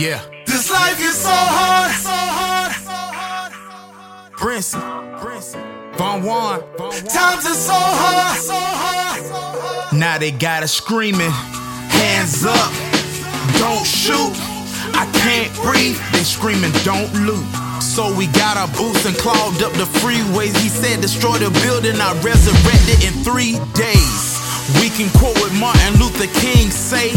Yeah. This life is so hard, so hard, so hard. Brinson, Von Won. Times is so hard, so hard, so hard. Now they got us screaming, hands up, don't shoot. I can't breathe. They screaming, don't loot. So we got our boots and clogged up the freeways. He said, destroy the building. I resurrected in three days. We can quote what Martin Luther King say.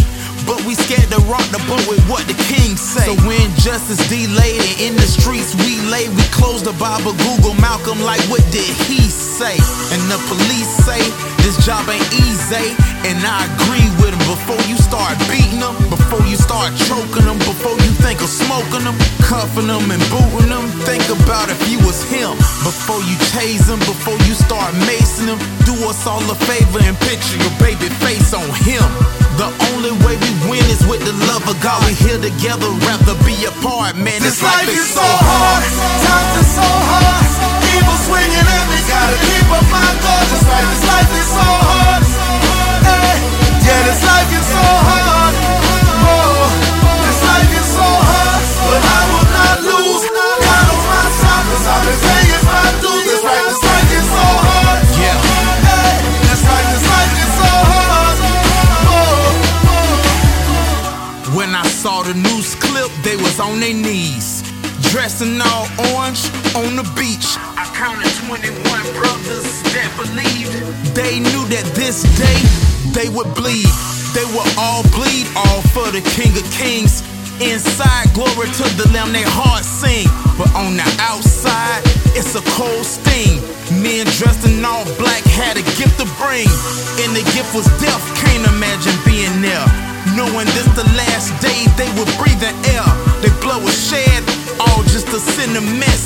But we scared to rock the boat with what the king say. So when justice delayed and in the streets we lay, we close the Bible, Google Malcolm like what did he say? And the police say this job ain't easy, and I agree with him. Before you start beating them, before you start choking them, before you think of smoking them, cuffing them and booting them, think about if you was him. Before you chase them, before you start macing them, do us all a favor and picture your baby face on him. The only way we win is with the love of God. We here together, rather be apart, man. This life is so hard, When I saw the news clip, they was on their knees. Dressed in all orange on the beach. I counted 21 brothers that believed. They knew that this day they would bleed. They would all bleed, all for the King of Kings. Inside, glory to the Lamb, their hearts sing. But on the outside, it's a cold sting. Men dressed in all black had a gift to bring. And the gift was death, can't imagine being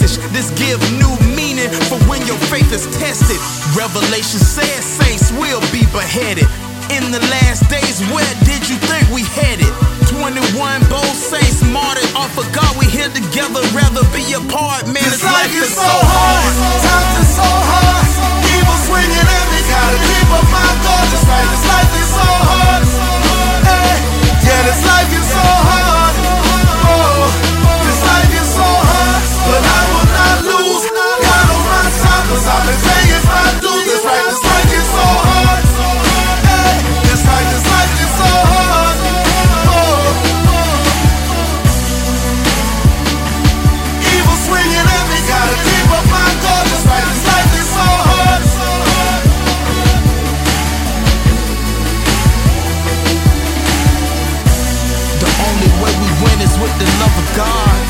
message. This give new meaning for when your faith is tested. Revelation says saints will be beheaded. In the last days, where did you think we headed? 21 bold saints martyred off of God. We here together, rather be apart. Man, This life is so hard, times is so hard. Evil swinging at me, gotta keep up my God.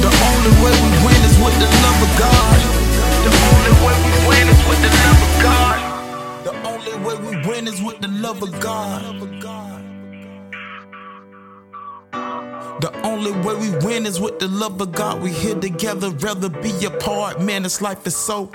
The only way we win is with the love of God. The only way we win is with the love of God. The only way we win is with the love of God. The only way we win is with the love of God. We here together, rather be apart. Man, this life is so